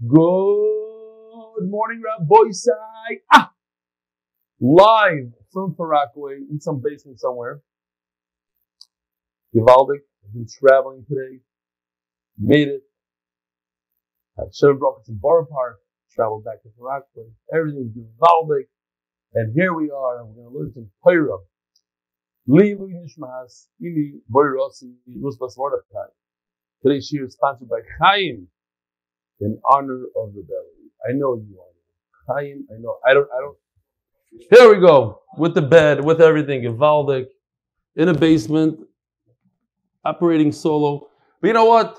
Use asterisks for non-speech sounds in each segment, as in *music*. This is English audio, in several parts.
Good morning, Rabbi Sai. Ah! Live from Far Rockaway in some basement somewhere. Givaldic, I've been traveling today. Made it. Had seven brockets in Borough Park. Traveled back to Far Rockaway. Everything's Givaldic. And here we are, and we're going to learn some Torah. Lilu Nishmas, Ili Boirossi, Rusbas Mordechai. Today's year is sponsored by Chaim in honor of the belly. I know you are. Chaim, I know. I don't, I don't. Here we go. With the bed, with everything. Givaldic, in a basement, operating solo. But you know what?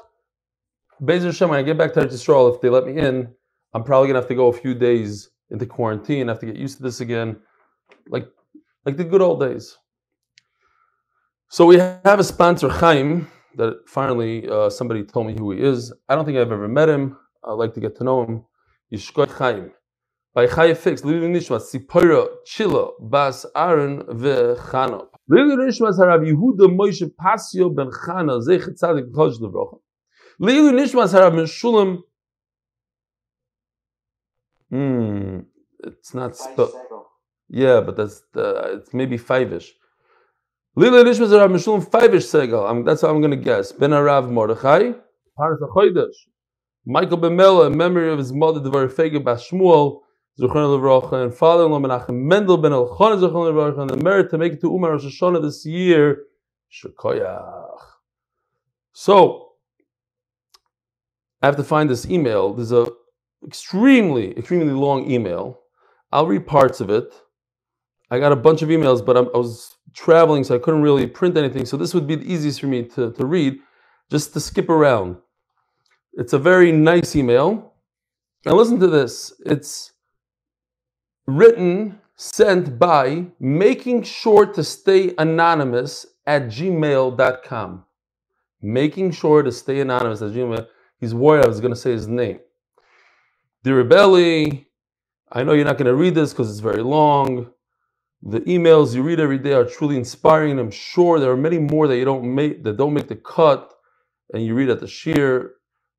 Bezer Hashem, when I get back to Eretz if they let me in, I'm probably gonna have to go a few days into quarantine. I have to get used to this again, like like the good old days. So we have a sponsor, Chaim, that finally uh, somebody told me who he is. I don't think I've ever met him. I'd like to get to know him. Yishkoy Chaim. By Chaim Fix, Lili Nishmas, Sipora, Chila, Bas Aaron, Vechano. Lili Nishmas Harav Yehuda Moshe Pasio ben Chana, Zechet Tzadik Chosh Levrocha. Lili Nishmas Harav Meshulam. Hmm, it's not spelled. Yeah, but that's the, it's maybe five-ish. Lila Nishmas Rav Meshulam five-ish segal. I'm, that's how I'm going to guess. Ben Arav Mordechai, Paras HaChodesh. Michael Ben Mela, in memory of his mother, Devar Fege Bas Shmuel, Zuchron Levrocha, and father-in-law Menachem Mendel Ben Elchon Zuchron Levrocha, and the merit to make it to Umar Rosh Hashanah this year, Shekoyach. So, I have to find this email. There's a extremely, extremely long email. I'll read parts of it. I got a bunch of emails, but I'm, i was traveling, so I couldn't really print anything. So this would be the easiest for me to, to read, just to skip around. It's a very nice email. Now listen to this. It's written, sent by making sure to stay anonymous at gmail.com. Making sure to stay anonymous at gmail. He's worried I was going to say his name. Dear Rebelli, I know you're not going to read this because it's very long. The emails you read every day are truly inspiring. I'm sure there are many more that you don't make that don't make the cut, and you read at the shiur.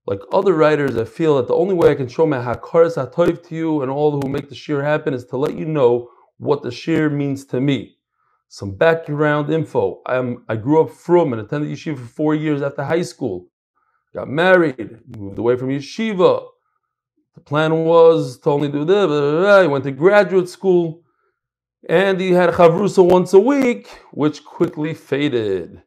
Like other writers, I feel that the only way I can show my hakaras hatoiv to you and all who make the shir happen is to let you know what the shir means to me. Some background info. I'm, I grew up from and attended yeshiva for four years after high school. Got married, moved away from yeshiva. The plan was to only do this. Blah, blah, blah. He went to graduate school, and he had chavrusa once a week, which quickly faded.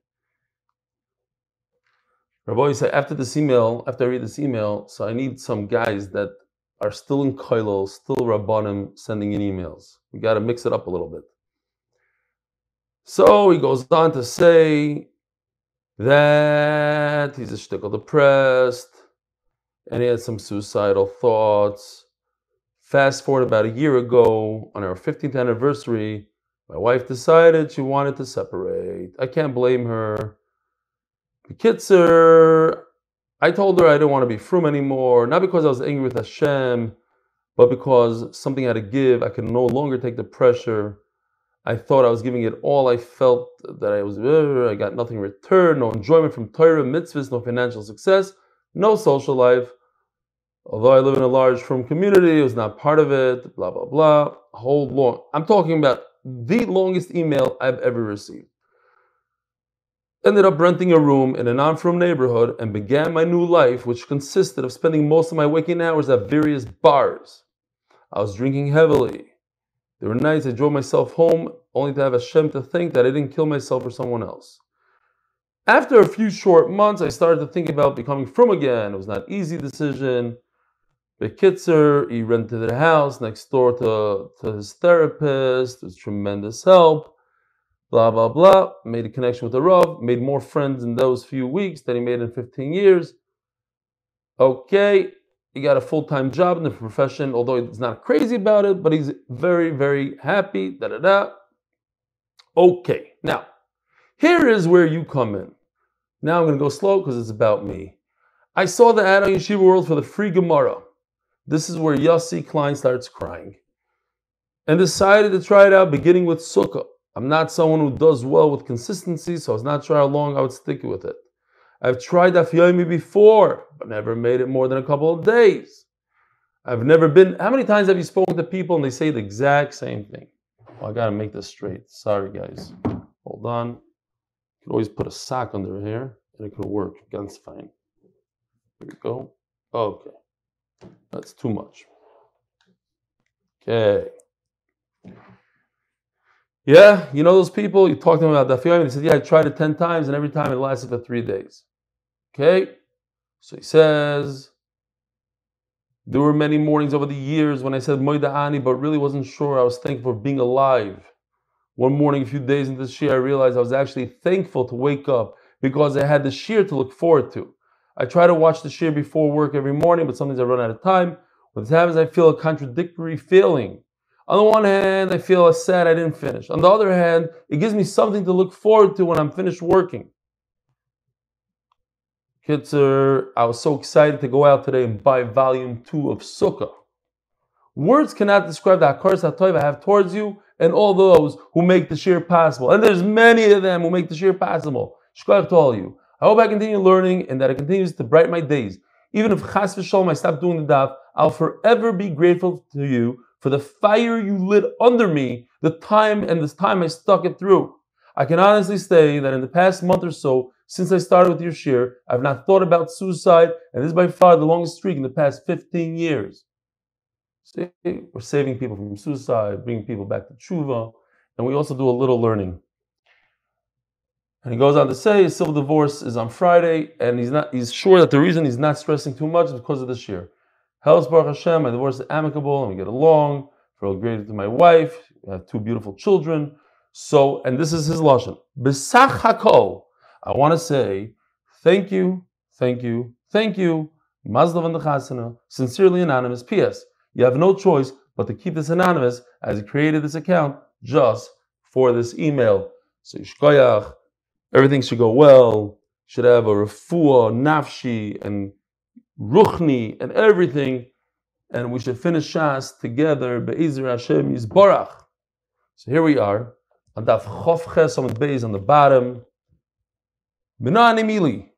Rabbi said, after this email, after I read this email, so I need some guys that are still in Kailal, still Rabbanim, sending in emails. We got to mix it up a little bit. So he goes on to say that he's a shtickle depressed, and he had some suicidal thoughts. Fast forward about a year ago, on our 15th anniversary, my wife decided she wanted to separate. I can't blame her. Kitzer, I told her I didn't want to be frum anymore, not because I was angry with Hashem, but because something I had to give. I could no longer take the pressure. I thought I was giving it all. I felt that I was, I got nothing in return, no enjoyment from Torah, mitzvahs, no financial success, no social life. Although I live in a large frum community, it was not part of it, blah, blah, blah. Hold long. I'm talking about the longest email I've ever received ended up renting a room in a non-frum neighborhood and began my new life, which consisted of spending most of my waking hours at various bars. I was drinking heavily. There were nights I drove myself home only to have Hashem to think that I didn't kill myself or someone else. After a few short months, I started to think about becoming frum again. It was not an easy decision. Bekitzer, he rented a house next door to, to his therapist. It was tremendous help blah, blah, blah, made a connection with the Rav, made more friends in those few weeks than he made in 15 years. Okay, he got a full time job in the profession, although he's not crazy about it, but he's very, very happy. Da da da. Okay, now, here is where you come in. Now I'm going to go slow because it's about me. I saw the ad on Yeshiva World for the free Gemara. This is where Yossi Klein starts crying. And decided to try it out beginning with Sukkah. I'm not someone who does well with consistency, so I was not sure how long I would stick with it. I've tried Daf Yomi before, but never made it more than a couple of days. I've never been. How many times have you spoken to people and they say the exact same thing? I gotta make this straight. Sorry, guys. Hold on. You could always put a sock under here and it could work. Ganz fine. There we go. Okay. That's too much. Okay. Yeah, you know those people, you talk to them about the and he said, Yeah, I tried it 10 times and every time it lasted for three days. Okay? So he says, There were many mornings over the years when I said Moida Ani, but really wasn't sure. I was thankful for being alive. One morning, a few days into the year, I realized I was actually thankful to wake up because I had the shear to look forward to. I try to watch the shear before work every morning, but sometimes I run out of time. When this happens, I feel a contradictory feeling. On the one hand, I feel sad I didn't finish. On the other hand, it gives me something to look forward to when I'm finished working. Kitzer, I was so excited to go out today and buy volume two of Sukkah. Words cannot describe the Hakaras HaTov I have towards you and all those who make the shear possible. And there's many of them who make the shear possible. Shkoyach to all of you. I hope I continue learning and that it continues to brighten my days. Even if chas v'sholom I stop doing the daf, I'll forever be grateful to you for the fire you lit under me, the time and this time I stuck it through. I can honestly say that in the past month or so, since I started with your share, I've not thought about suicide, and this is by far the longest streak in the past 15 years. See, we're saving people from suicide, bringing people back to tshuva, and we also do a little learning. And he goes on to say his civil divorce is on Friday, and he's not he's sure that the reason he's not stressing too much is because of this year. Hell's Baruch Hashem, my divorce is amicable and we get along. Feel great to my wife. We have two beautiful children. So, and this is his lashon. Besach hakol. I want to say thank you, thank you, thank you. Mazdav and the sincerely anonymous. P.S. You have no choice but to keep this anonymous as he created this account just for this email. So Yishkoyach, everything should go well. Should have a refuah, nafshi, and ruchni, and everything. And we should finish Shas together. Be'ezer Hashem Yisborach. So here we are on Daf Chof Ches on the base on the bottom. Minan Emili.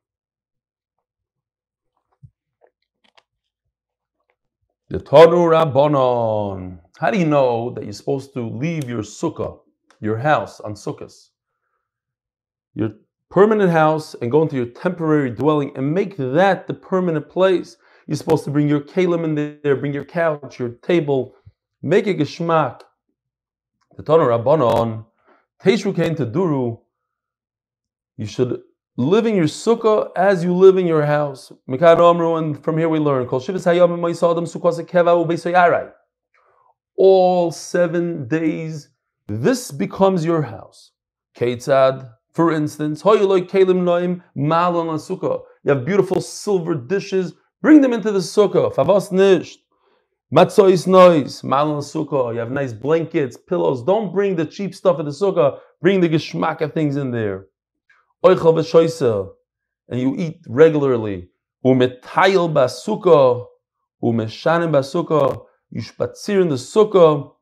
The Tonu Rabbanon. How do you know that you're supposed to leave your sukkah, your house on sukkahs, your permanent house, and go into your temporary dwelling and make that the permanent place? You're supposed to bring your kalim in there, bring your couch, your table, make a geschmack. The Tonu Rabbanon, Teshru came to Duru. You should live in your sukkah as you live in your house. And from here we learn. All seven days, this becomes your house. Ketzad, for instance, you have beautiful silver dishes, bring them into the sukkah. Favos nisht. Malon. You have nice blankets, pillows. Don't bring the cheap stuff in the sukkah. Bring the geschmacka things in there and you eat regularly, umetayil basuka, umeshanim basuka, you spatzir in the sukkah.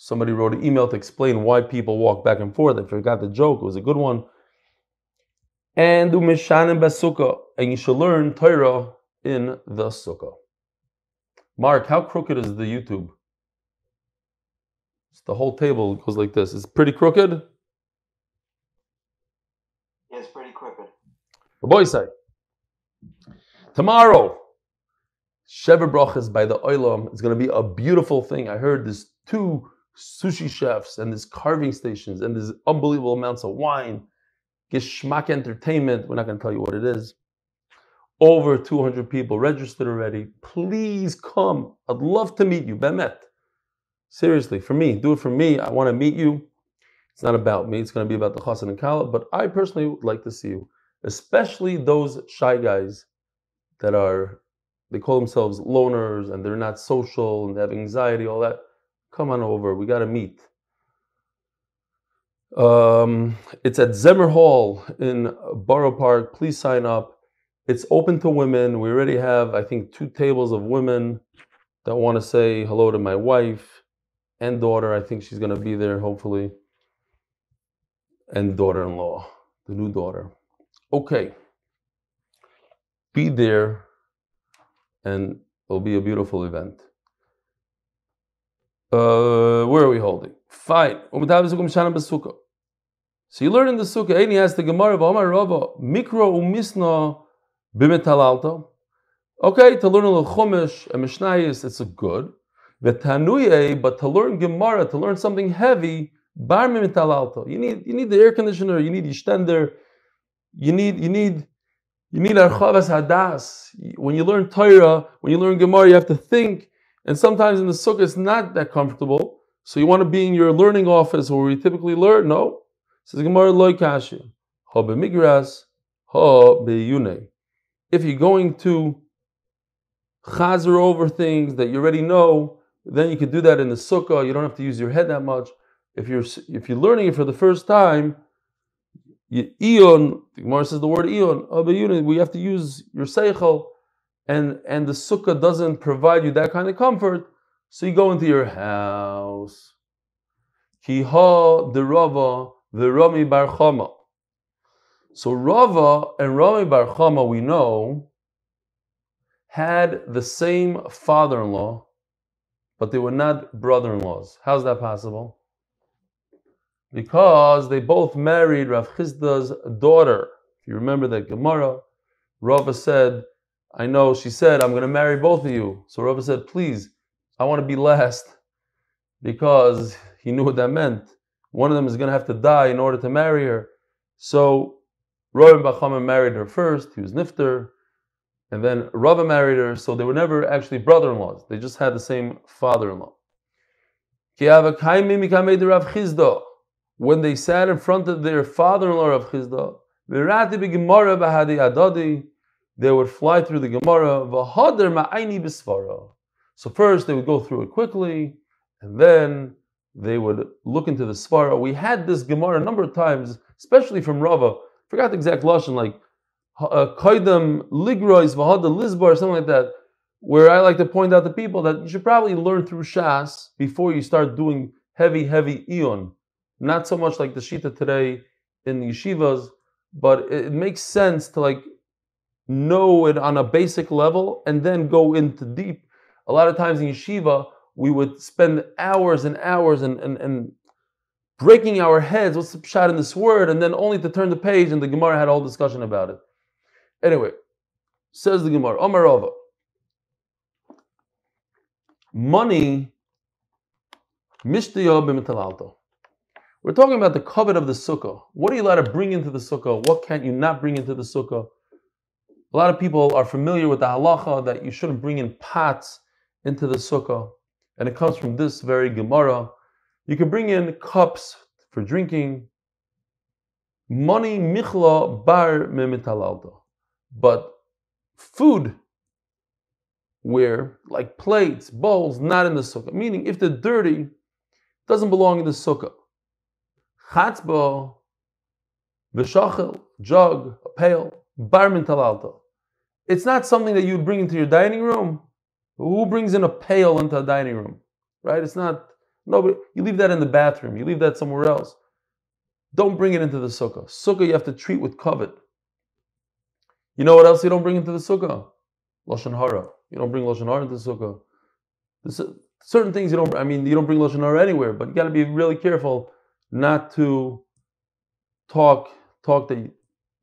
Somebody wrote an email to explain why people walk back and forth. I forgot the joke; it was a good one. And umeshanim basuka, and you should learn Torah in the sukkah. Mark, how crooked is the YouTube? It's the whole table goes like this. It's pretty crooked. Yes, pretty crooked. The boy say, tomorrow, Shever Brachas by the Oilam is going to be a beautiful thing. I heard there's two sushi chefs and there's carving stations and there's unbelievable amounts of wine. Geschmack Entertainment, we're not going to tell you what it is. Over 200 people registered already. Please come. I'd love to meet you. Bemet. Seriously, for me, do it for me. I want to meet you. It's not about me. It's going to be about the Chassan and Kala, but I personally would like to see you especially those shy guys that are they call themselves loners and they're not social and they have anxiety, all that. Come on over, we got to meet. Um, it's at Zemmer Hall in Borough Park. Please sign up. It's open to women. We already have, I think, two tables of women that want to say hello to my wife and daughter. I think she's going to be there, hopefully, and daughter in law, the new daughter okay, be there and It'll be a beautiful event. Uh, where are we holding? Fine. So you learn in the sukkah, Eini has the Gemara, V'amar Rava, Mikro umisna b'metalalto. Okay, to learn a little Chumash and Mishnayis, it's a good. But to learn Gemara, to learn something heavy, bar metalalto. You need, you need the air conditioner, you need yishtender, you need, you need, you need archavas hadas. When you learn Torah, when you learn Gemara, you have to think, and sometimes in the sukkah it's not that comfortable. So you want to be in your learning office where we typically learn. No, Says Gemara loy kashi. Ha b'migras, ha b'yune. If you're going to chazer over things that you already know, then you can do that in the sukkah. You don't have to use your head that much. If you're if you're learning it for the first time, eon, the Gemara says the word eon, we have to use your seichel, and and the sukkah doesn't provide you that kind of comfort, so you go into your house. Kiha the rava the Rami Bar Chama. So Rava and Rami Bar Chama, we know, had the same father-in-law, but they were not brother-in-laws. How's that possible? Because they both married Rav Chisda's daughter. If you remember that Gemara, Rava said, I know, she said, I'm going to marry both of you. So Rava said, please, I want to be last because he knew what that meant. One of them is going to have to die in order to marry her. So Rami Bar Chama married her first. He was Nifter. And then Rava married her. So they were never actually brother-in-laws. They just had the same father-in-law. When they sat in front of their father-in-law Rav Chisda, they would fly through the Gemara. So first they would go through it quickly, and then they would look into the Svara. We had this Gemara a number of times, especially from Rava. Forgot the exact lashon, like Kaidam uh, Ligrois Vahada Lizbar, something like that, where I like to point out to people that you should probably learn through Shas before you start doing heavy, heavy Eon. Not so much like the Shita today in the yeshivas, but it makes sense to like know it on a basic level and then go into deep. A lot of times in yeshiva, we would spend hours and hours and, and, and breaking our heads, what's the shot in this word, and then only to turn the page and the Gemara had a whole discussion about it. Anyway, says the Gemara, Omarova. Money, mishtiyo We're talking about the covet of the sukkah. What are you allowed to bring into the sukkah? What can't you not bring into the sukkah? A lot of people are familiar with the halacha that you shouldn't bring in pots into the sukkah and it comes from this very Gemara. You can bring in cups for drinking, money michla bar memitalalta, but food where like plates, bowls, not in the sukkah. Meaning, if they're dirty, doesn't belong in the sukkah. Chatzba, v'shachel, jug, a pail, bar mentalalta. It's not something that you bring into your dining room who brings in a pail into a dining room? Right? It's not nobody. You leave that in the bathroom. You leave that somewhere else. Don't bring it into the sukkah. Sukkah you have to treat with covet. You know what else you don't bring into the sukkah? Lashon hara. You don't bring lashon hara into the sukkah. There's certain things you don't. I mean, you don't bring lashon hara anywhere, but you got to be really careful not to talk talk that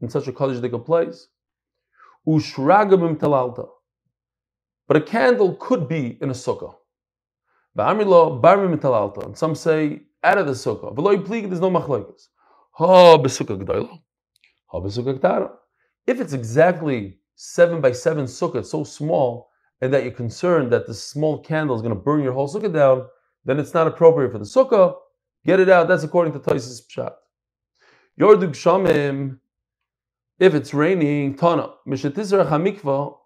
in such a kaddish place. Ushragabim talalta. But a candle could be in a sukkah. And some say out of the sukkah. There's no machlokes. If it's exactly seven by seven sukkah, it's so small, and that you're concerned that the small candle is going to burn your whole sukkah down, then it's not appropriate for the sukkah. Get it out. That's according to Taisis Pshat. Yordug Shamim, if it's raining, Tana. Hamikva,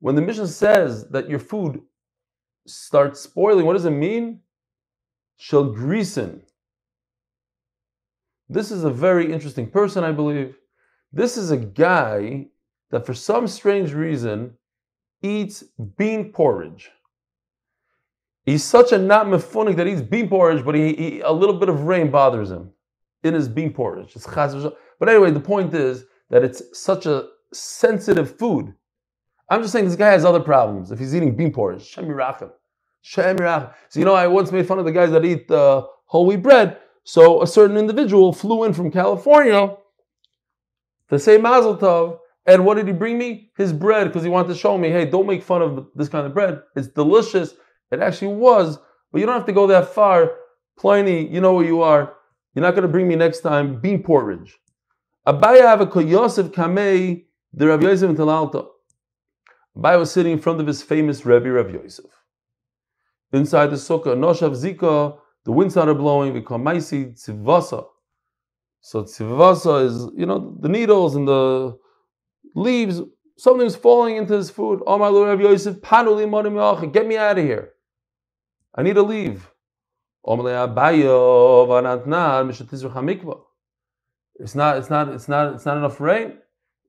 when the Mishnah says that your food starts spoiling, what does it mean? Shall greasen. This is a very interesting person, I believe. This is a guy that, for some strange reason, eats bean porridge. He's such a not mephonic that eats bean porridge, but he, he, a little bit of rain bothers him in his bean porridge. But anyway, the point is that it's such a sensitive food I'm just saying this guy has other problems. If he's eating bean porridge, Shem Yirachem. So you know, I once made fun of the guys that eat uh, whole wheat bread. So a certain individual flew in from California to say Mazel Tov, and what did he bring me? His bread, because he wanted to show me, hey, don't make fun of this kind of bread. It's delicious. It actually was, but you don't have to go that far. Pliny, you know where you are. You're not going to bring me next time bean porridge. Abaya Avako Yosef Kamei, the Rav Yosef in Talalta. Abaya was sitting in front of his famous Rebbe, Rav Yosef. Inside the sukkah, Noshav Zika, the winds started blowing, we call Maisi Tzivasa. So Tzivasa is, you know, the needles and the leaves, something's falling into his food. Oh my Lord Rav Yosef, Panuli get me out of here. I need to leave. It's not, it's not, it's not, it's not enough rain.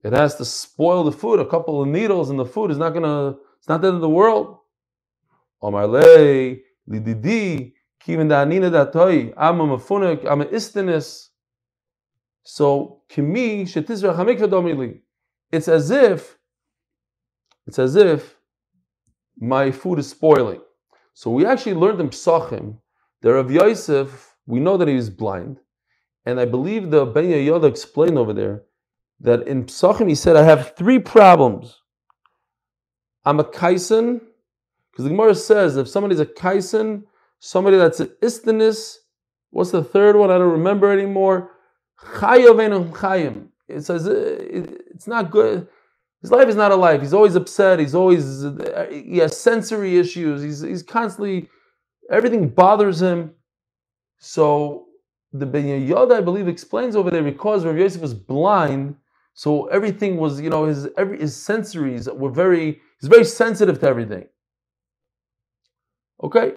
It has to spoil the food. A couple of needles in the food is not gonna, it's not the end of the world. I'm a mafunik, I'm a istinis. So, kimi, domili. It's as if, it's as if my food is spoiling. So we actually learned in Psachim that Rav Yosef, we know that he was blind, and I believe the Ben Yehoyada explained over there that in Psachim he said, I have three problems. I'm a kaisen, because the Gemara says if somebody's a kaisen, somebody that's an istanis, what's the third one? I don't remember anymore. Chayim. It says uh, it's not good. His life is not a life. He's always upset. He's always he has sensory issues. He's he's constantly everything bothers him. So the Ben Yehoyada, I believe, explains over there because Rav Yosef was blind, so everything was, you know, his every his sensories were very, he's very sensitive to everything. Okay,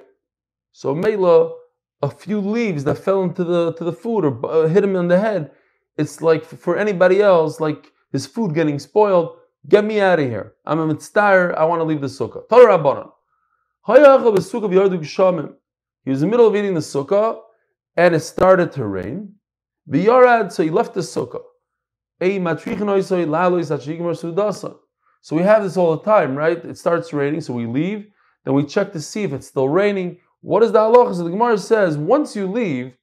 so Mela, a few leaves that fell into the to the food or uh, hit him in the head, it's like for anybody else, like his food getting spoiled. Get me out of here. I'm a mitzvah. I want to leave the sukkah. Torah. He was in the middle of eating the sukkah and it started to rain. V'yorad, so he left the sukkah. So we have this all the time, right? It starts raining, so we leave, then we check to see if it's still raining. What is the halacha? So the Gemara says, once you leave,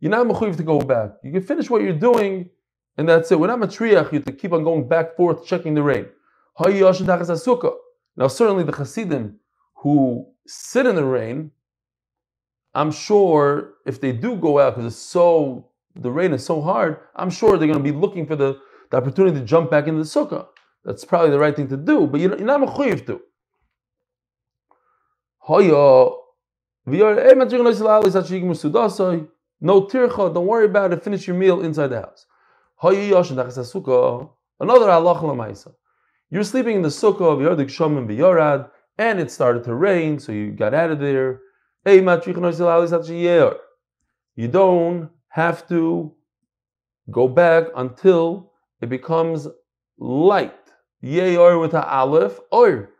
you're not mechuyev to go back. You can finish what you're doing, and that's it. We're not matriach you to keep on going back forth checking the rain. Now, certainly the Hasidim who sit in the rain, I'm sure if they do go out because it's so the rain is so hard, I'm sure they're going to be looking for the, the opportunity to jump back into the sukkah. That's probably the right thing to do, but you're, not mechuyev to. No tircha, don't worry about it, finish your meal inside the house. Another halacha You're sleeping in the sukkah of and it started to rain, so you got out of there. You don't have to go back until it becomes light. Yeor with a aleph, or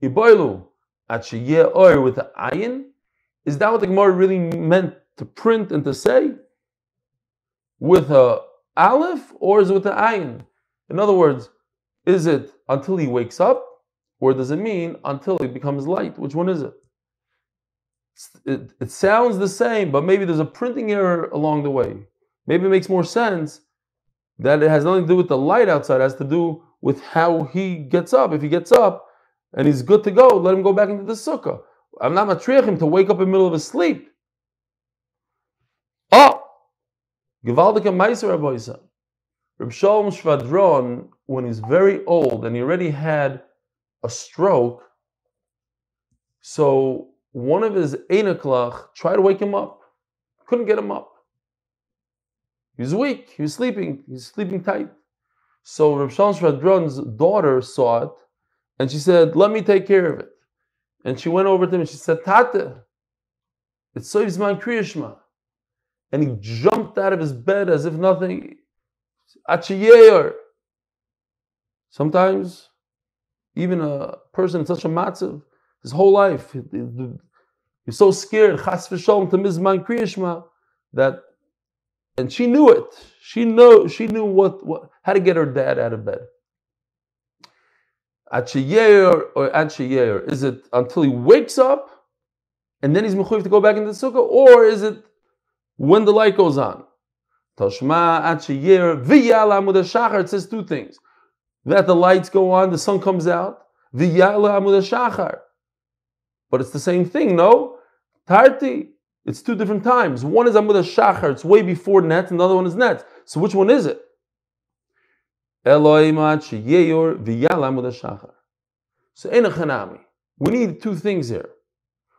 iboilu at or with a ayin. Is that what the Gemara really meant to print and to say? With a aleph, or is it with a ayin? In other words, is it until he wakes up, or does it mean until it becomes light? Which one is it? It, it sounds the same, but maybe there's a printing error along the way. Maybe it makes more sense that it has nothing to do with the light outside, it has to do with how he gets up. If he gets up and he's good to go, let him go back into the sukkah. I'm not matriach him to wake up in the middle of his sleep. Oh! Gewaldige Meiser Rabbi Reb Shalom Shvadron, when he's very old and he already had a stroke, so one of his Einaklach tried to wake him up. Couldn't get him up. He was weak. He was sleeping. He was sleeping tight. So Rav Shalom daughter saw it, and she said, "Let me take care of it." And she went over to him and she said, "Tate, it saves my kriyishma." And he jumped out of his bed as if nothing. Sometimes, even a person in such a matzav, his whole life. He's so scared, chas v'sholem, to mizman kriyishma, that, and she knew it. She knew, she knew what, what, how to get her dad out of bed. Achayer or Achayer? Is it until he wakes up and then he's mechuyev to go back into the sukkah, or is it when the light goes on? Toshma Achayer v'yala amud. It says two things: that the lights go on, the sun comes out. V'yala amud. But it's the same thing, no? Tarti. It's two different times. One is amud shachar. It's way before net, and the other one is net. So which one is it? Elohim Achayer v'yala amud shachar. So enochanami. We need two things here.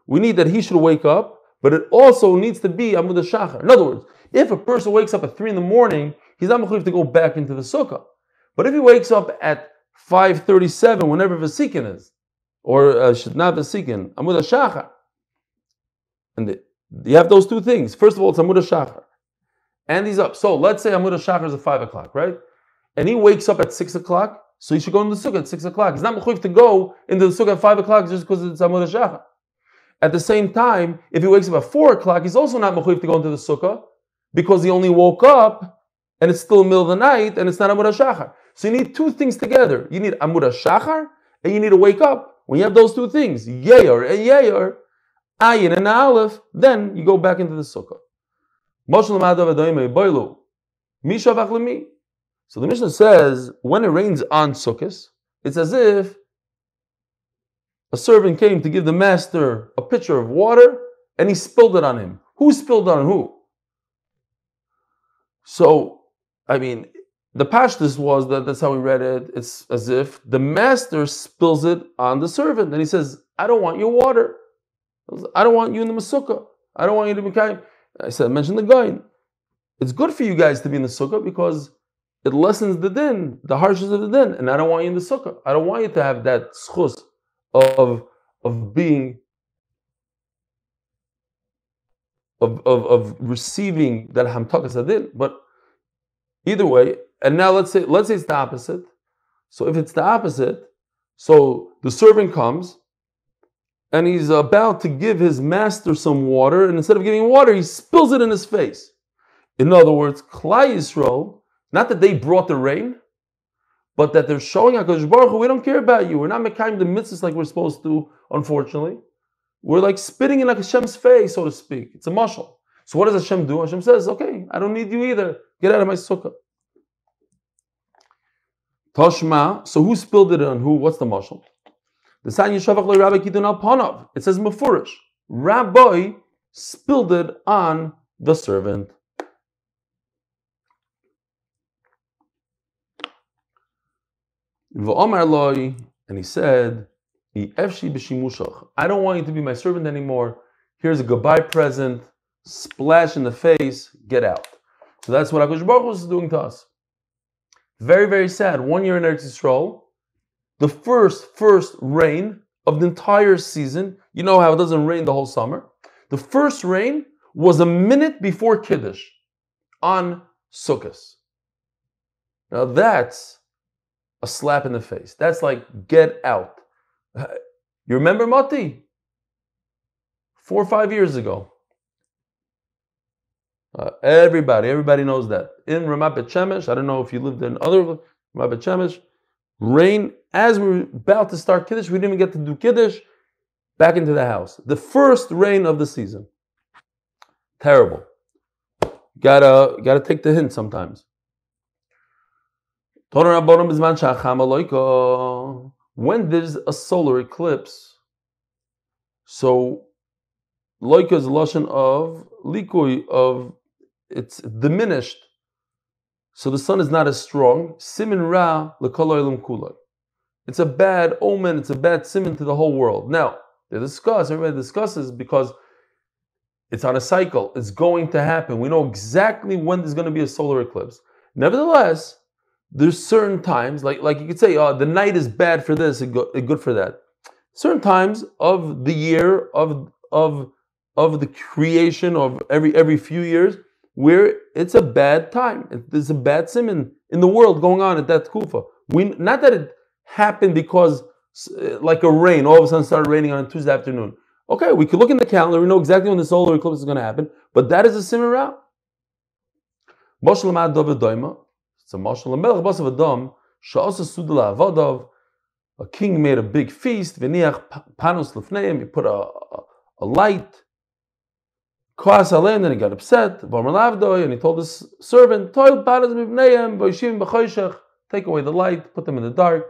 We need that he should wake up, but it also needs to be Amud Shachar. In other words, if a person wakes up at 3 in the morning, he's not mechuyev to go back into the sukkah. But if he wakes up at 5.37, whenever Vasikin is, or uh, should not Vasikin, Amud Shachar, and the, you have those two things. First of all, it's Amud Shachar. And he's up. So let's say Amud Shachar is at 5 o'clock, right? And he wakes up at 6 o'clock, so he should go into the sukkah at 6 o'clock. He's not mechuyev to go into the sukkah at 5 o'clock just because it's Amud Shachar. At the same time, if he wakes up at 4 o'clock, he's also not mechuyev to go into the sukkah because he only woke up and it's still middle of the night and it's not Amud Shachar. So you need two things together. You need Amud Shachar and you need to wake up. When you have those two things, Yair and Yair, Ayin and Aleph, then you go back into the sukkah. So the Mishnah says, when it rains on sukkahs, it's as if a servant came to give the master a pitcher of water and he spilled it on him. Who spilled on who? So, I mean, the pashtus was that that's how we read it. It's as if the master spills it on the servant and he says, I don't want your water. I don't want you in the masukah. I don't want you to be kind. I said, mention the guy. It's good for you guys to be in the sukkah because it lessens the din, the harshness of the din, and I don't want you in the sukkah. I don't want you to have that schus of of being of, of, of receiving that hamtakas adin. But either way, and now let's say let's say it's the opposite. So if it's the opposite, so the servant comes and he's uh, about to give his master some water, and instead of giving water, he spills it in his face. In other words, Klai Yisrael, not that they brought the rain, but that they're showing HaKadosh Baruch Hu, we don't care about you. We're not making the mitzvahs like we're supposed to, unfortunately. We're like spitting in Hashem's face, so to speak. It's a mashal. So what does Hashem do? Hashem says, okay, I don't need you either. Get out of my sukkah. Toshma, so who spilled it on who? What's the mashal? The San Yeshavach Rabbi Kidun al Panav. It says Mefurish. Rabbi spilled it on the servant. And he said, I don't want you to be my servant anymore. Here's a goodbye present. Splash in the face. Get out. So that's what Akash Baruch was doing to us. Very, very sad. One year in Eretz Yisrael, the first, first rain of the entire season. You know how it doesn't rain the whole summer. The first rain was a minute before Kiddush on Sukkot. Now that's a slap in the face. That's like, get out. You remember Mati? Four or five years ago. Uh, everybody, everybody knows that. In Ramat Bet Shemesh, I don't know if you lived in other Ramat Bet Shemesh, rain as we were about to start Kiddush, we didn't even get to do Kiddush, back into the house. The first rain of the season. Terrible. Gotta, gotta take the hint sometimes. When there's a solar eclipse, so loika is a lotion of likui of it's diminished, so the sun is not as strong. Simin ra. It's a bad omen. It's a bad simin to the whole world. Now they discuss. Everybody discusses because it's on a cycle. It's going to happen. We know exactly when there's going to be a solar eclipse. Nevertheless, there's certain times, like like you could say, oh, the night is bad for this and good for that. Certain times of the year of of of the creation of every every few years where it's a bad time. There's a bad simon in the world going on at that kufa. We not that it happened because uh, like a rain, all of a sudden started raining on a Tuesday afternoon. Okay, we could look in the calendar, we know exactly when the solar eclipse is going to happen, but that is a simon route. It's a mashal a king made a big feast, he put a, a, a light, Kwas Alem, then he got upset, and he told his servant, take away the light, put them in the dark,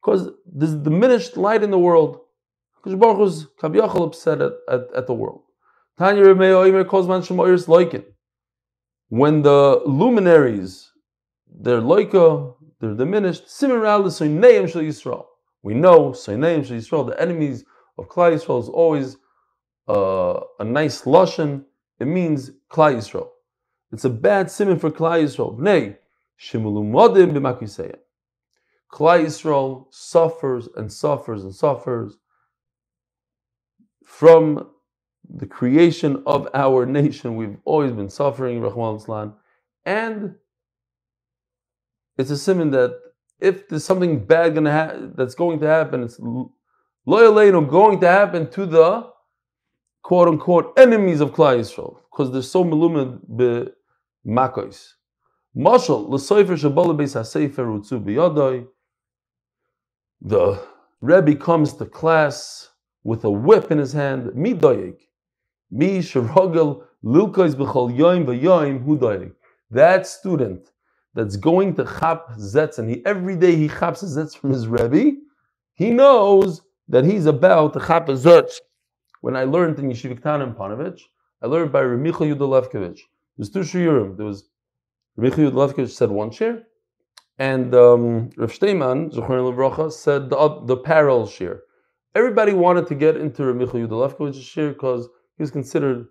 because there's diminished light in the world. Because Baruch was kabiyachal upset at, at, at the world. Tanya. When the luminaries, they're loika, they're diminished, Ral Soineim Shal Yisrael. We know Soineim Shal Yisrael, the enemies of Klal Yisrael is always uh, a nice lashon. It means Klal Yisrael. It's a bad simon for Klal Yisrael. Nay, Shemulumodim b'makiseyim. Klal Yisrael suffers and suffers and suffers from the creation of our *laughs* nation. We've always been suffering, Rahman Islam. And it's a simon that if there's something bad gonna ha- that's going to happen, it's loyal going to happen to the quote unquote enemies of Klal Yisrael because they're so melumed be makos. Mashal l'soifer shabala beis hasefer utzu biyadoi. The Rebbe comes to class with a whip in his hand. Mi doyeg. Mi sharogel lilkois b'chol yoim v'yoim hu doyeg. That student that's going to chap zetz, and he every day he chaps zetz from his Rebbe, he knows that he's about to chap zetz. When I learned in Yeshiva in Panovich, I learned by Reb Michel Yehuda Lefkowitz. There's two shiurim. There was Reb Michel Yehuda Lefkowitz said one shir, and um, Rav Steinman, Zochar Levracha, said the, the parallel shir. Everybody wanted to get into Rav Michael Yudalevkovich's shir because he was considered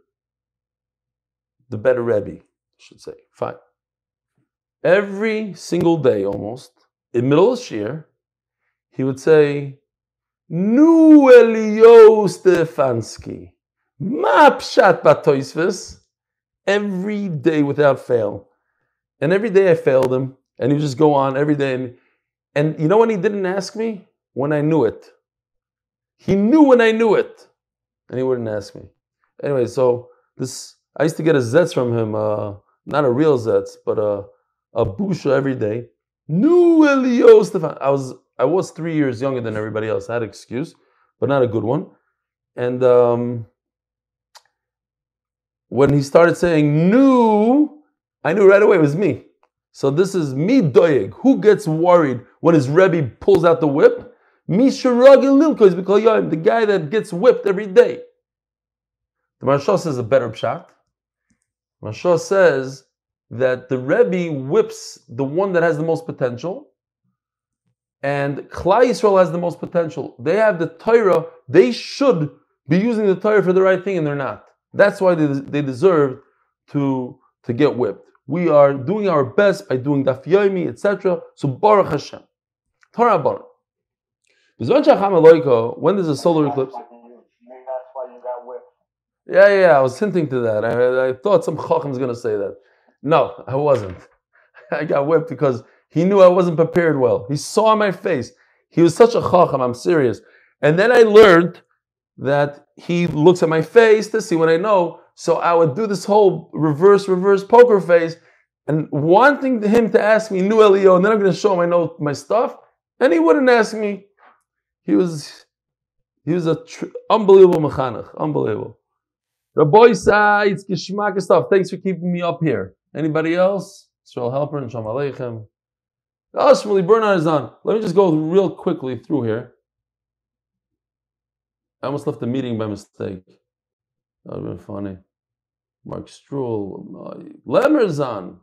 the better Rebbe, I should say. Fine. Every single day, almost, in middle of shir, he would say, Nu Elio Stefansky, Ma Pshat Batoisvis, every day without fail. And every day I failed him, and he would just go on every day. And, and you know when he didn't ask me? When I knew it. He knew when I knew it, and he wouldn't ask me. Anyway, so this I used to get a zetz from him, uh, not a real zetz, but a a busha every day. New Elio Stefan. I was I was three years younger than everybody else. I had an excuse, but not a good one. And um, when he started saying new, I knew right away it was me. So this is me doyeg. Who gets worried when his Rebbe pulls out the whip? Me sharagin lilko is because I'm the guy that gets whipped every day. The Maharsha says a better pshat. Maharsha says that the Rebbe whips the one that has the most potential, and Klal Yisrael has the most potential. They have the Torah. They should be using the Torah for the right thing, and they're not. That's why they, they deserve to, to get whipped. We are doing our best by doing daf yomi, etc. So Baruch Hashem. Torah Baruch. When there's a solar eclipse. Yeah, yeah, I was hinting to that. I, I thought some chacham was going to say that. No, I wasn't. *laughs* I got whipped because he knew I wasn't prepared well. He saw my face. He was such a chacham, I'm serious. And then I learned that he looks at my face to see when I know. So I would do this whole reverse, reverse poker face and wanting him to ask me, new Elio, and then I'm going to show him I know my stuff. And he wouldn't ask me. He was he was a tr- unbelievable mechanech, unbelievable. Rabbi it's geschmack stuff. Thanks for keeping me up here. Anybody else? Israel Helper and Shalom Aleichem. Shmuley Bernard is on. Let me just go real quickly through here. I almost left the meeting by mistake. That would have been funny. Mark Struhl, Lemmer's on.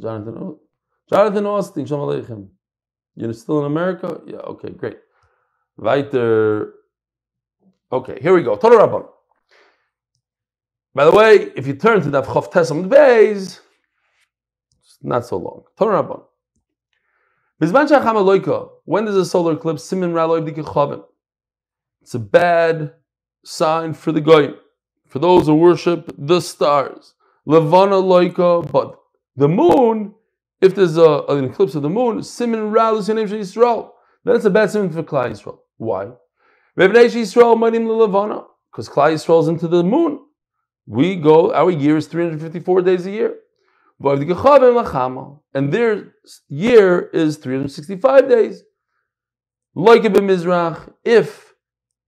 Jonathan, Jonathan Austin, Shalom Aleichem. You're still in America? Yeah, okay, great. Weiter. Okay, here we go. Torah By the way, if you turn to the Chof Tesam Beis, it's not so long. Torah Rabban. When there's a solar eclipse, Simin Raloy It's a bad sign for the goy, for those who worship the stars. Levana Loika, but the moon, if there's a, an eclipse of the moon, Simin Raloy Yisrael, then it's a bad sign for Klal Yisrael. Why? Because Klal Yisrael is into the moon. We go, our year is 354 days a year. And their year is 365 days. Like a Mizrach, if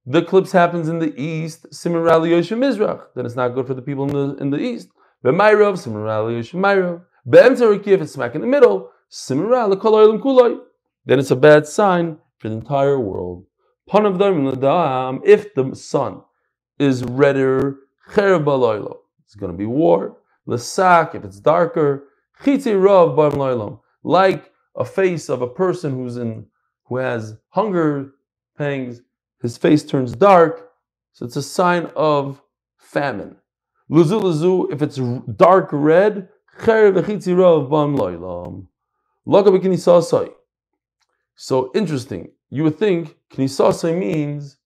the eclipse happens in the east, Simon Rali Mizrach, then it's not good for the people in the in the east. B'mayrov, Simon Rali Mayrov. Be'emtzariki, if it's smack in the middle, Simon Rali Kulay. Then it's a bad sign for the entire world. If the sun is redder, it's going to be war. Lesak, if it's darker, like a face of a person who's in who has hunger pangs, his face turns dark, so it's a sign of famine. Luzu, if it's dark red, so interesting. You would think knisasai means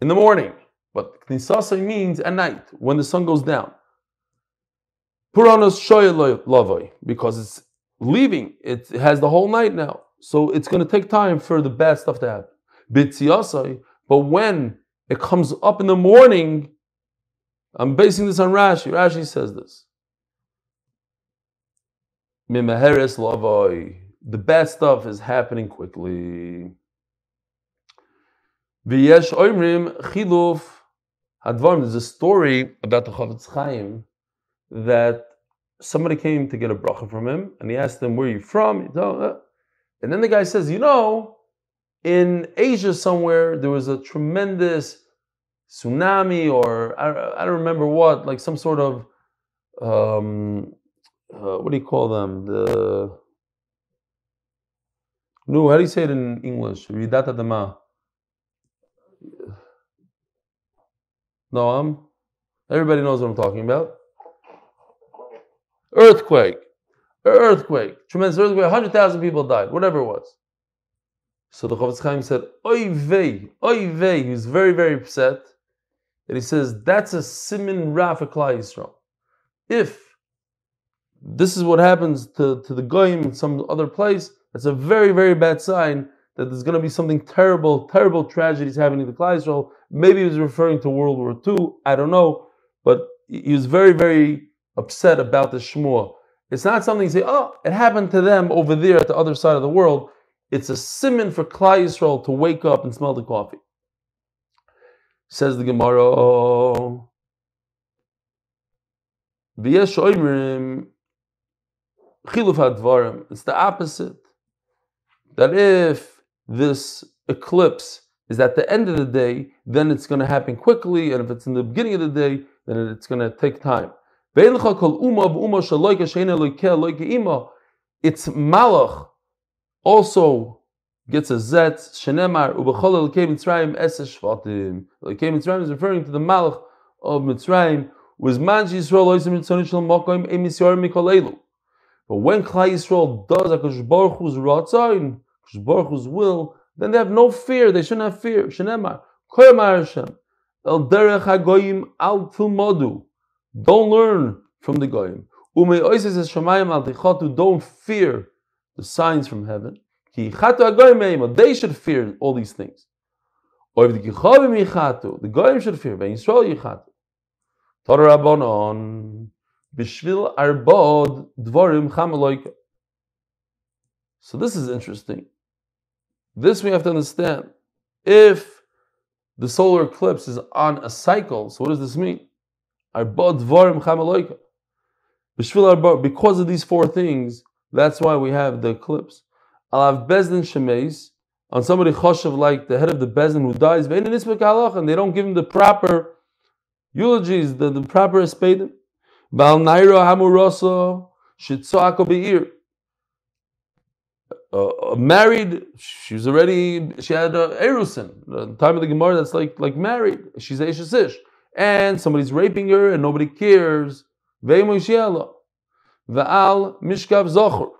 in the morning, but knisasai means at night when the sun goes down. Because it's leaving. It has the whole night now, so it's going to take time for the bad stuff to happen. But when it comes up in the morning, I'm basing this on Rashi. Rashi says this. Mimaheres. The bad stuff is happening quickly. V'yesh oimrim chiluf hadvarim. There's a story about the Chofetz Chaim that somebody came to get a bracha from him, and he asked him, "Where are you from?" Uh, and then the guy says, "You know, in Asia somewhere there was a tremendous tsunami, or I, I don't remember what, like some sort of um, uh, what do you call them? The no, how do you say it in English? Ridata dama. No, I'm. Everybody knows what I'm talking about. Earthquake. Earthquake. Tremendous earthquake. 100,000 people died. Whatever it was. So the Chofetz Chaim said, Oy vey, oy vey. He was very, very upset. And he says, that's a simin ra for Yisrael. If this is what happens to, to the Goyim in some other place, that's a very, very bad sign that there's going to be something terrible, terrible tragedies happening to Klal Yisrael. Maybe he was referring to World War II. I don't know. But he was very, very upset about the Shmuah. It's not something you say, oh, it happened to them over there at the other side of the world. It's a simon for Klal Yisrael to wake up and smell the coffee. Says the Gemara. It's the opposite. That if this eclipse is at the end of the day, then it's going to happen quickly, and if it's in the beginning of the day, then it's going to take time. It's malach also gets a zet shenemar ubechol elkei mitzrayim eses shvatim. Elkei mitzrayim is referring to the malach of Mitzrayim. Was man Yisrael loisim mitzoni shel mokoim emis yorim mikol But when Klal Yisrael does a Baruch Hu's ratzain, Baruch Hu's will, then they have no fear. They shouldn't have fear. Shenemar koyamar Hashem el derech hagoyim al tilmodu. Don't learn from the goyim. Don't fear the signs from heaven. They should fear all these things. Or if The the goyim should fear. So this is interesting. This we have to understand. If the solar eclipse is on a cycle, so what does this mean? Because of these four things, that's why we have the eclipse. I'll have Bezdin on somebody choshev like the head of the Bezdin who dies, and they don't give him the proper eulogies, the, the proper espedim. Bal Naira Hamurasa Shitzoako Be'ir. Married, she was already, she had a Erusin. The time of the Gemara, that's like like married. She's a Ishasish and somebody's raping her and nobody cares. Ve'al mishkav zochur.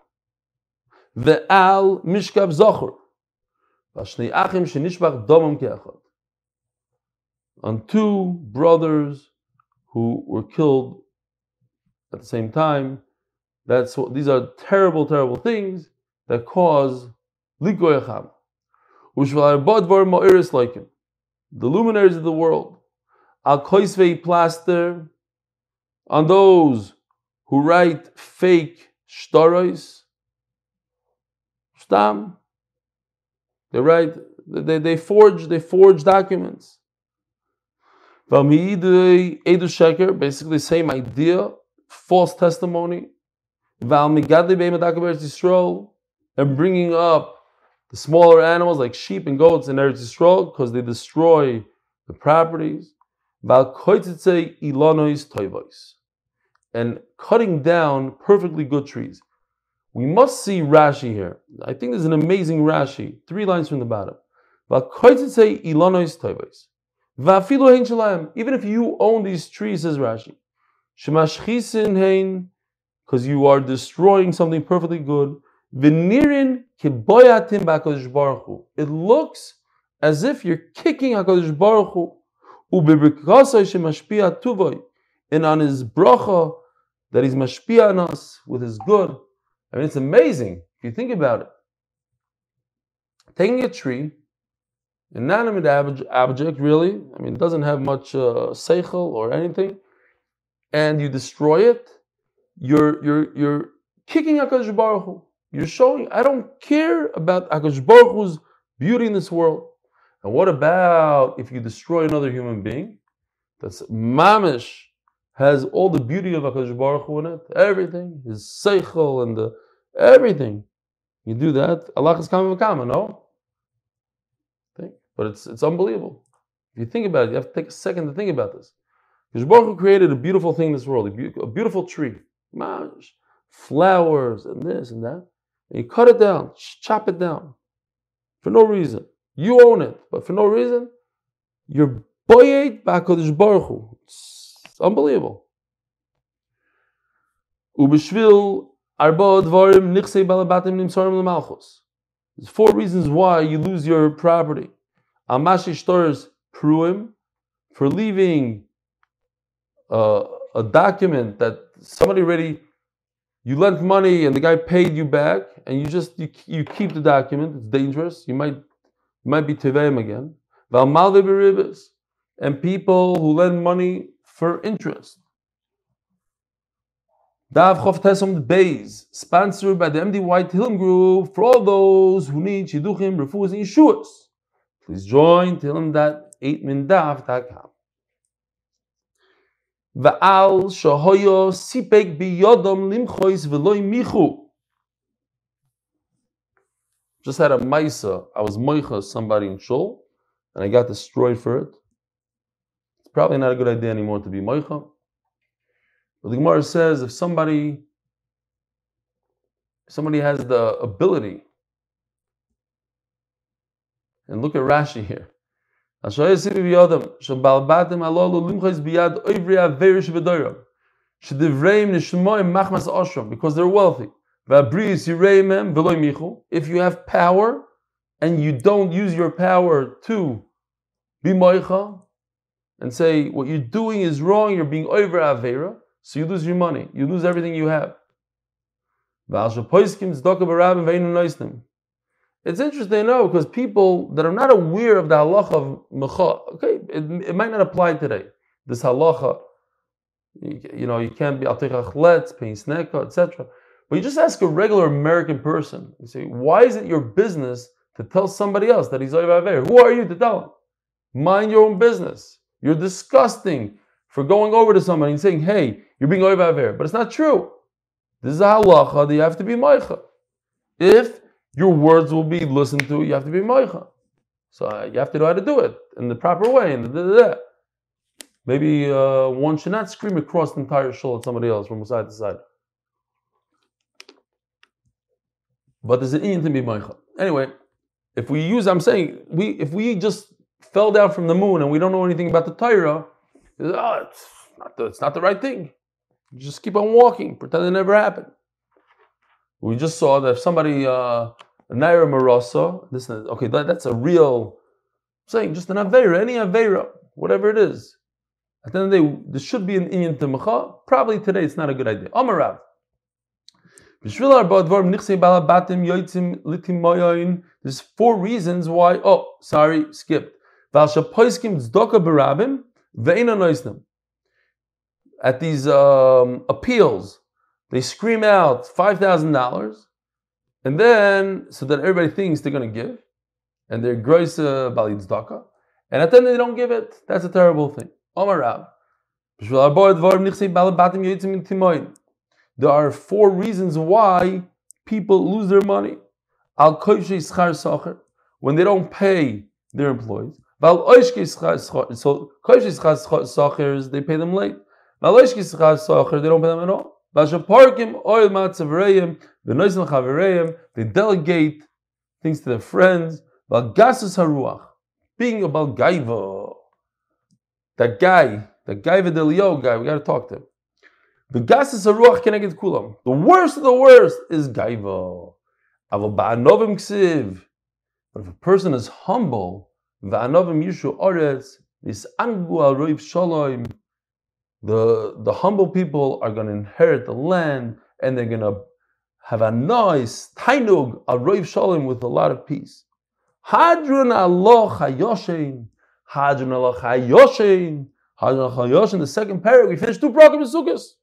Ve'al mishkav zochur. Vashnei achim shenishbach domam keachad. On two brothers who were killed at the same time. That's what, these are terrible, terrible things that cause likoyacham. The luminaries of the world al koisvei plaster on those who write fake stories. Stam. They write, they, they forge, they forge documents. Edu basically same idea, false testimony. And bringing up the smaller animals like sheep and goats in Eretz Yisrael because they destroy the properties. And cutting down perfectly good trees. We must see Rashi here. I think there's an amazing Rashi, three lines from the bottom. Even if you own these trees, says Rashi, because you are destroying something perfectly good. It looks as if you're kicking HaKadosh Baruch Hu. And on his bracha that he's mashpia on us with his good. I mean, it's amazing if you think about it. Taking a tree, inanimate object, really, I mean, it doesn't have much uh, seichel or anything, and you destroy it, you're, you're, you're kicking HaKadosh Baruch Hu. You're showing, I don't care about HaKadosh Baruch Hu's beauty in this world. And what about if you destroy another human being? That's mamish has all the beauty of HaKadosh Baruch Hu in it, everything, his seichel and the everything. You do that, Allah is coming kama, no? But it's it's unbelievable. If you think about it, you have to take a second to think about this. Because Baruch Hu created a beautiful thing in this world, a beautiful tree, mamish, flowers and this and that. And you cut it down, chop it down for no reason. You own it, but for no reason, you're boyed by Kodesh Baruch Hu. It's unbelievable. Ubishvil arba dvarim nichsei balabatim nimsarim lemalchus. There's four reasons why you lose your property. Amashi stores pruim for leaving uh, a document that somebody already you lent money and the guy paid you back, and you just you, you keep the document. It's dangerous. You might you might be teveim again. Val Malvi rivers and people who lend money for interest. Dav Chof Tesam Beis, sponsored by the MDY Tehillim Group for all those who need Shidduchim, Refus, and Yeshuas. Please join Tehillim.8mindaf.com. Va'al shahoyo sipek biyodom limchois veloy michu. Just had a maisa. I was moicha somebody in shul, and I got destroyed for it. It's probably not a good idea anymore to be moicha. But the Gemara says if somebody somebody has the ability, and look at Rashi here. Because they're wealthy. If you have power and you don't use your power to be moicha and say what you're doing is wrong, you're being over avera, so you lose your money, you lose everything you have. It's interesting to know because people that are not aware of the halacha of mecha, okay, it, it might not apply today. This halacha, you, you know, you can't be altechachletz, paying sneka, etc. But you just ask a regular American person, you say, why is it your business to tell somebody else that he's Oiv Who are you to tell him? Mind your own business. You're disgusting for going over to somebody and saying, hey, you're being Oiv But it's not true. This is a halacha that you have to be Maicha. If your words will be listened to. You have to be moicha. So uh, you have to know how to do it in the proper way. And da, da, da. maybe uh, one should not scream across the entire shul at somebody else from side to side. But there's an Indian to be moicha. Anyway, if we use, I'm saying, we if we just fell down from the moon and we don't know anything about the Torah, oh, it's not the, it's not the right thing. You just keep on walking, pretend it never happened. We just saw that if somebody uh, naira marasa, okay, that, that's a real saying just an avera, any avera, whatever it is. At the end of the day, there should be an inyan temacha. Probably today it's not a good idea. Amarav. There's four reasons why. Oh, sorry, skipped. At these um, appeals, they scream out $5,000, and then, so that everybody thinks they're going to give. and they're groise balid zdaka, and at the end they don't give it. That's a terrible thing. Omar Rab. There are four reasons why people lose their money. Al when they don't pay their employees. So they pay them late. They don't pay them at all. They delegate things to their friends. Being about gaiva. That guy, the gaiva del guy, we got to talk to him. The gases haruach keneged kulam. The worst of the worst is gaiva. But if a person is humble, va'anovim yishu oretz, angu al roiv shalom, the, the humble people are going to inherit the land and they're going to have a nice tainug, a roiv shalom with a lot of peace. Hadrun Allah chayoshin, hadrun Allah chayoshin, hadrun Allah chayoshin, the second paragraph, we finished two programs in.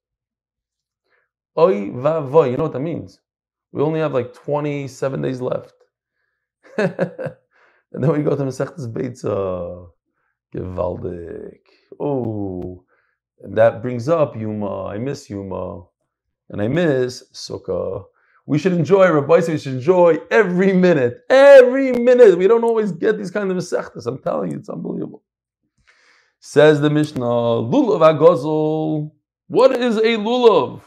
Oy vavoy, you know what that means? We only have like 27 days left. *laughs* and then we go to Masechtas Beitza. Uh, Gewaldig. Oh, and that brings up Yuma. I miss Yuma. And I miss Sukkah. We should enjoy Rabbi we should enjoy every minute. Every minute. We don't always get these kind of Masechtas. I'm telling you, it's unbelievable. Says the Mishnah, Lulav Agozol. What is a lulav?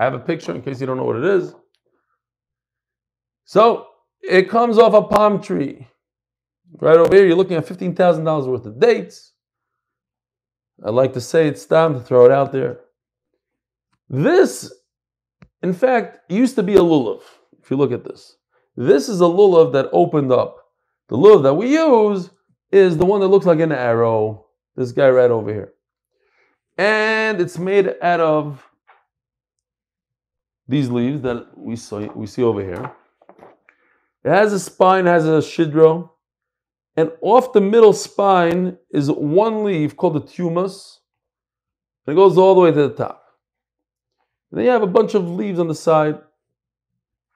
I have a picture in case you don't know what it is. So it comes off a palm tree. Right over here, you're looking at $15,000 worth of dates. I'd like to say it's time to throw it out there. This, in fact, used to be a lulav, if you look at this. This is a lulav that opened up. The lulav that we use is the one that looks like an arrow. This guy right over here. And it's made out of these leaves that we see, we see over here. It has a spine, has a shidro, and off the middle spine is one leaf called the tumus, and it goes all the way to the top. And then you have a bunch of leaves on the side.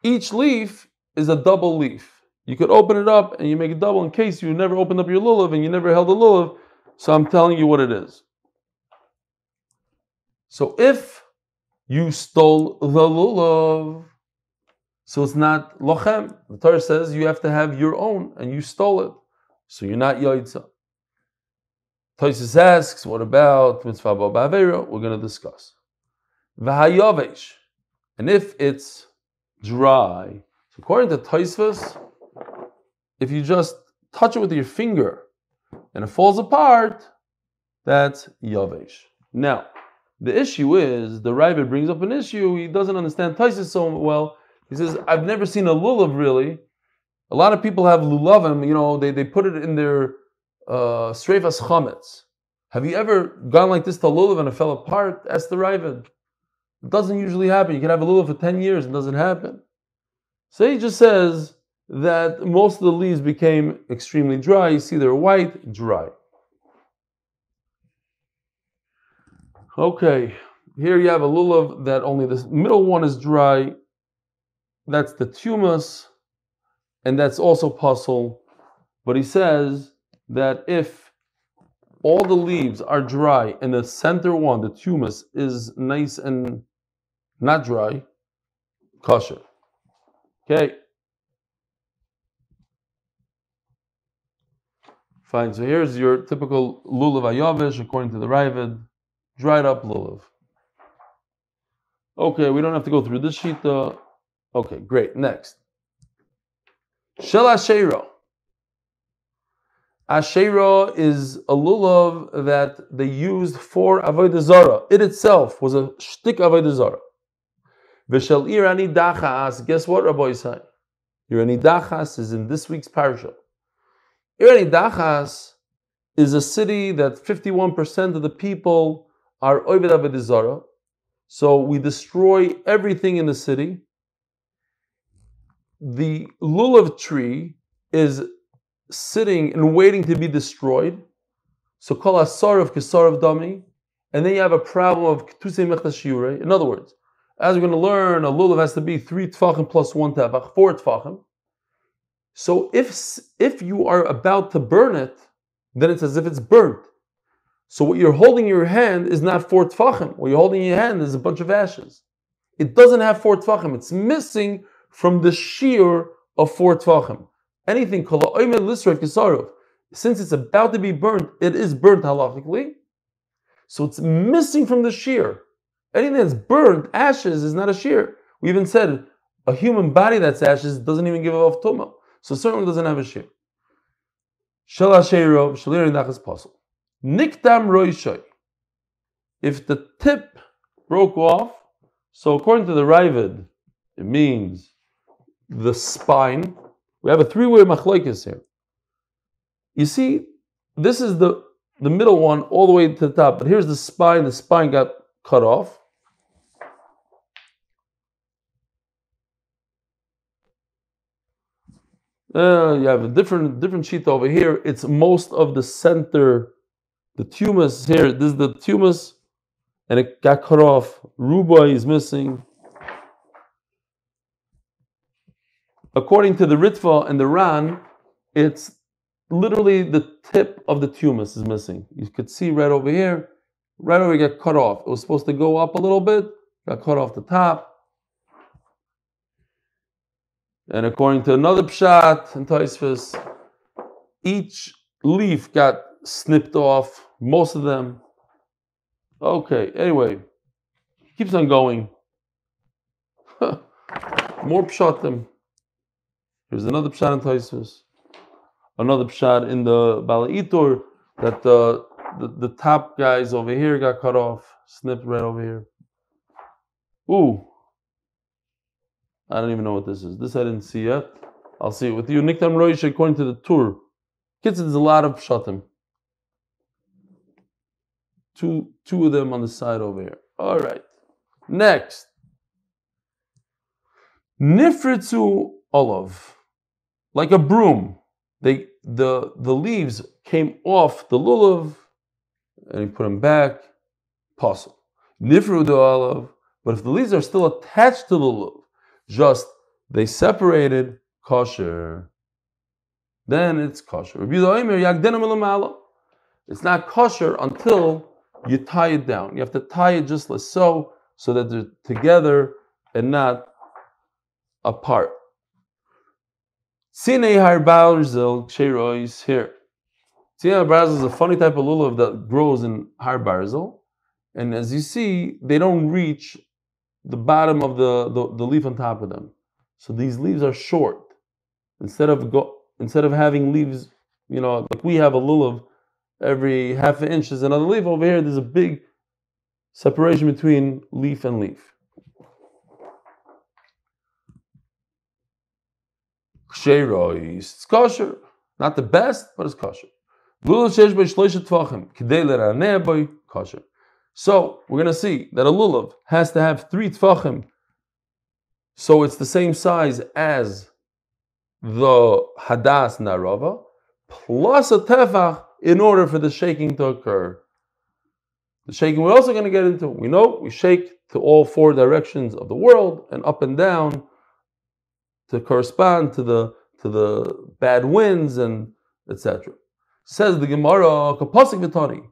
Each leaf is a double leaf. You could open it up and you make a double in case you never opened up your lulav and you never held a lulav. So I'm telling you what it is. So if you stole the lulav. So it's not lochem. The Torah says you have to have your own, and you stole it. So you're not yoitza. Toises asks, what about mitzvah ba'avera? We're going to discuss. V'hayavesh. And if it's dry, so according to Toisvas, if you just touch it with your finger and it falls apart, that's yavesh. Now, the issue is the Ravid brings up an issue. He doesn't understand Taisis so well. He says, "I've never seen a lulav really. A lot of people have lulavim. You know, they, they put it in their uh, streifas chametz. Have you ever gone like this to lulav and it fell apart? Ask the Ravid. It doesn't usually happen. You can have a lulav for ten years and it doesn't happen. So he just says that most of the leaves became extremely dry. You see, they're white, dry. Okay, here you have a lulav that only the middle one is dry. That's the tumas, and that's also puzzle. But he says that if all the leaves are dry and the center one, the tumas, is nice and not dry, kosher. Okay. Fine. So here's your typical lulav ayavish according to the Ravid dried up lulav. Okay, we don't have to go through this sheet. Okay, great. Next. Shel Ashero. Ashera is a lulav that they used for Avodah Zarah. It itself was a shtik Avodah Zarah. V'shel irani dachas. Guess what, Rabbi Yisai? Irani dachas is in this week's parasha. Irani dachas is a city that 51% of the people Ovid Avedizara. So we destroy everything in the city. The lulav tree is sitting and waiting to be destroyed. So call asar of kisar of dami. And then you have a problem of tusei mechtashiure. In other words, as we're going to learn, a lulav has to be three tfachim plus one tefach, four tfachim. So if if you are about to burn it, then it's as if it's burnt. So what you're holding in your hand is not four tfachim. What you're holding in your hand is a bunch of ashes. It doesn't have four tfachim. It's missing from the shear of four tfachim. Anything since it's about to be burnt, it is burnt halachically. So it's missing from the shear. Anything that's burnt, ashes, is not a shear. We even said a human body that's ashes doesn't even give off tumah. So certainly doesn't have a shear. Nikdam roishoy. If the tip broke off, so according to the Ravid, it means the spine. We have a three-way machlokes here. You see, this is the, the middle one all the way to the top, but here's the spine. The spine got cut off. Uh, you have a different different sheet over here. It's most of the center, the tumus here. This is the tumus, and it got cut off. Rubai is missing. According to the Ritva and the Ran, it's literally the tip of the tumus is missing. You could see right over here, right over here got cut off. It was supposed to go up a little bit, got cut off the top. And according to another pshat and Taisvis, each leaf got snipped off, most of them. Okay, anyway, keeps on going. *laughs* More pshatim. Here's another pshat in Taisvis another pshat in the Baal Haitur that the, the, the top guys over here got cut off, snipped right over here. Ooh. I don't even know what this is. This I didn't see yet. I'll see it with you. Niktam Roish, according to the tour. Kids, there's a lot of pshatim. Two, two of them on the side over here. All right. Next. Nifritzu olive. Like a broom they the the leaves came off the lulav and he put them back. Possible. Nifru the olive, but if the leaves are still attached to the lulav, just they separated kosher, then it's kosher. It's not kosher until you tie it down. You have to tie it just like so, so that they're together and not apart. Sinei har barzel ksherois here. Sinei har barzel is a funny type of lulav that grows in har barzel, and as you see, they don't reach the bottom of the, the, the leaf on top of them. So these leaves are short. Instead of go, instead of having leaves, you know, like we have a lulav every half an inch, there's another leaf over here. There's a big separation between leaf and leaf. It's kosher. Not the best, but it's kosher. kosher. So we're going to see that a lulav has to have three tfachim. So it's the same size as the hadas narava, plus a tefach in order for the shaking to occur. The shaking we're also going to get into. We know we shake to all four directions of the world and up and down to correspond to the to the bad winds and etc. Says the Gemara, Kapasik Vitani.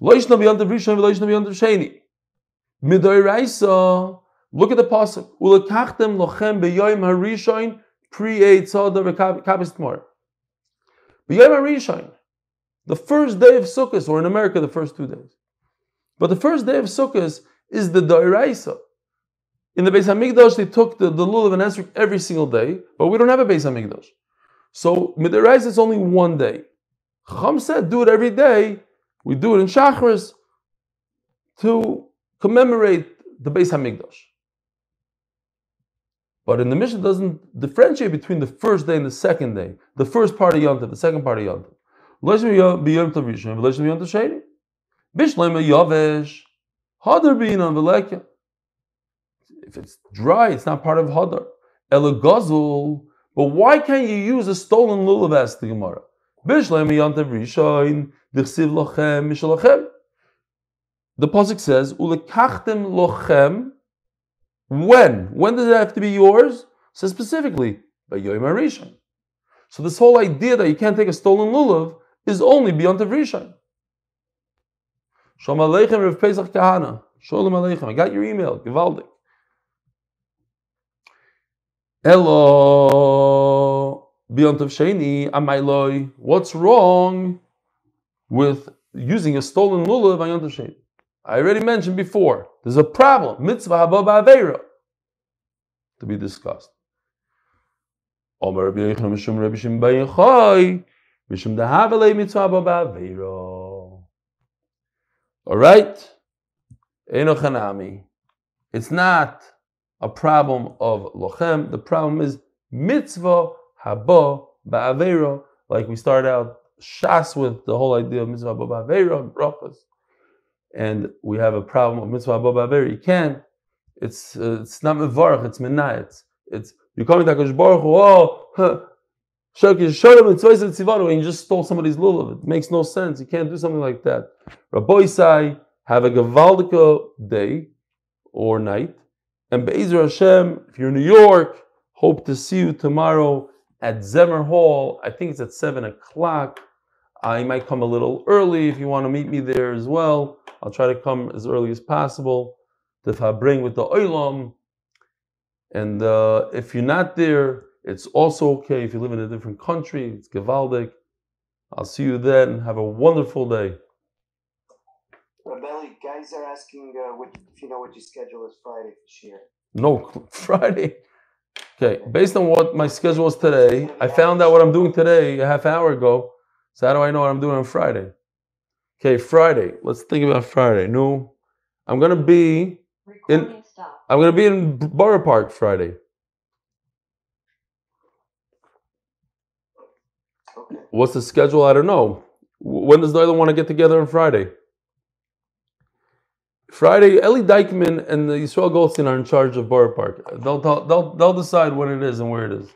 The the look at the pasuk. Ulakachtem lochem beyoyim harishon pre eitzada rekabis tmar. Beyoyim harishon, the first day of Sukkot, or in America, the first two days. But the first day of Sukkot is the Doiraisa. In the Beis Hamikdash, they took the, the lulav and esrog every single day, but we don't have a Beis Hamikdash. So midarais is only one day. Chum said, do it every day. We do it in Shachris to commemorate the Beis Hamikdash. But in the Mishnah doesn't differentiate between the first day and the second day. The first part of Yontav, the second part of Yontav. Bishlema If it's dry, it's not part of Hadar. Elagazul. But why can't you use a stolen lulav as the Gemara? The pasuk says, "Ulekachtem lochem." When? When does it have to be yours? It says specifically by Rishon. So this whole idea that you can't take a stolen lulav is only beyond the Rishon. Shalom Aleichem Rav Pesach Kahana. Shalom Aleichem. I got your email. Givaldik. Hello. Beyond of Sheni. Amayloi. What's wrong with using a stolen lulav on Yom Sheni? I already mentioned before. There's a problem. Mitzvah haba ba'aveira. To be discussed. Omer Rabbi Yechon Mishum Rabbi Shim Bayichoi. Mishum dahavelei mitzvah haba ba'aveira. All right? It's not a problem of lochem. The problem is mitzvah haba ba'avero. Like we start out shas with the whole idea of mitzvah ba'avero and brachas. And we have a problem of mitzvah ba'avero. You can't. It's uh, it's not mevarach. It's menayet. It's, it's you're coming to Hakadosh Baruch Hu. Oh, huh. And you just stole somebody's lulav. It makes no sense. You can't do something like that. Rabbi Isai, have a Gavaldika day or night. And Be'ezer Hashem, if you're in New York, hope to see you tomorrow at Zemer Hall. I think it's at 7 o'clock. I might come a little early if you want to meet me there as well. I'll try to come as early as possible to bring with the Oilam. And uh, if you're not there, it's also okay if you live in a different country. It's Gavaldik. I'll see you then. Have a wonderful day. Rabelli, guys are asking uh, what, if you know what your schedule is Friday this year. No, *laughs* Friday. Okay, based on what my schedule was today, I found out what I'm doing today a half hour ago. So how do I know what I'm doing on Friday? Okay, Friday. Let's think about Friday. No, I'm gonna be in. I'm gonna be in Borough Park Friday. What's the schedule? I don't know. When does the other want to get together on Friday? Friday, Eli Dykman and the Yisrael Goldstein are in charge of Borough Park. They'll, they'll, they'll decide when it is and where it is.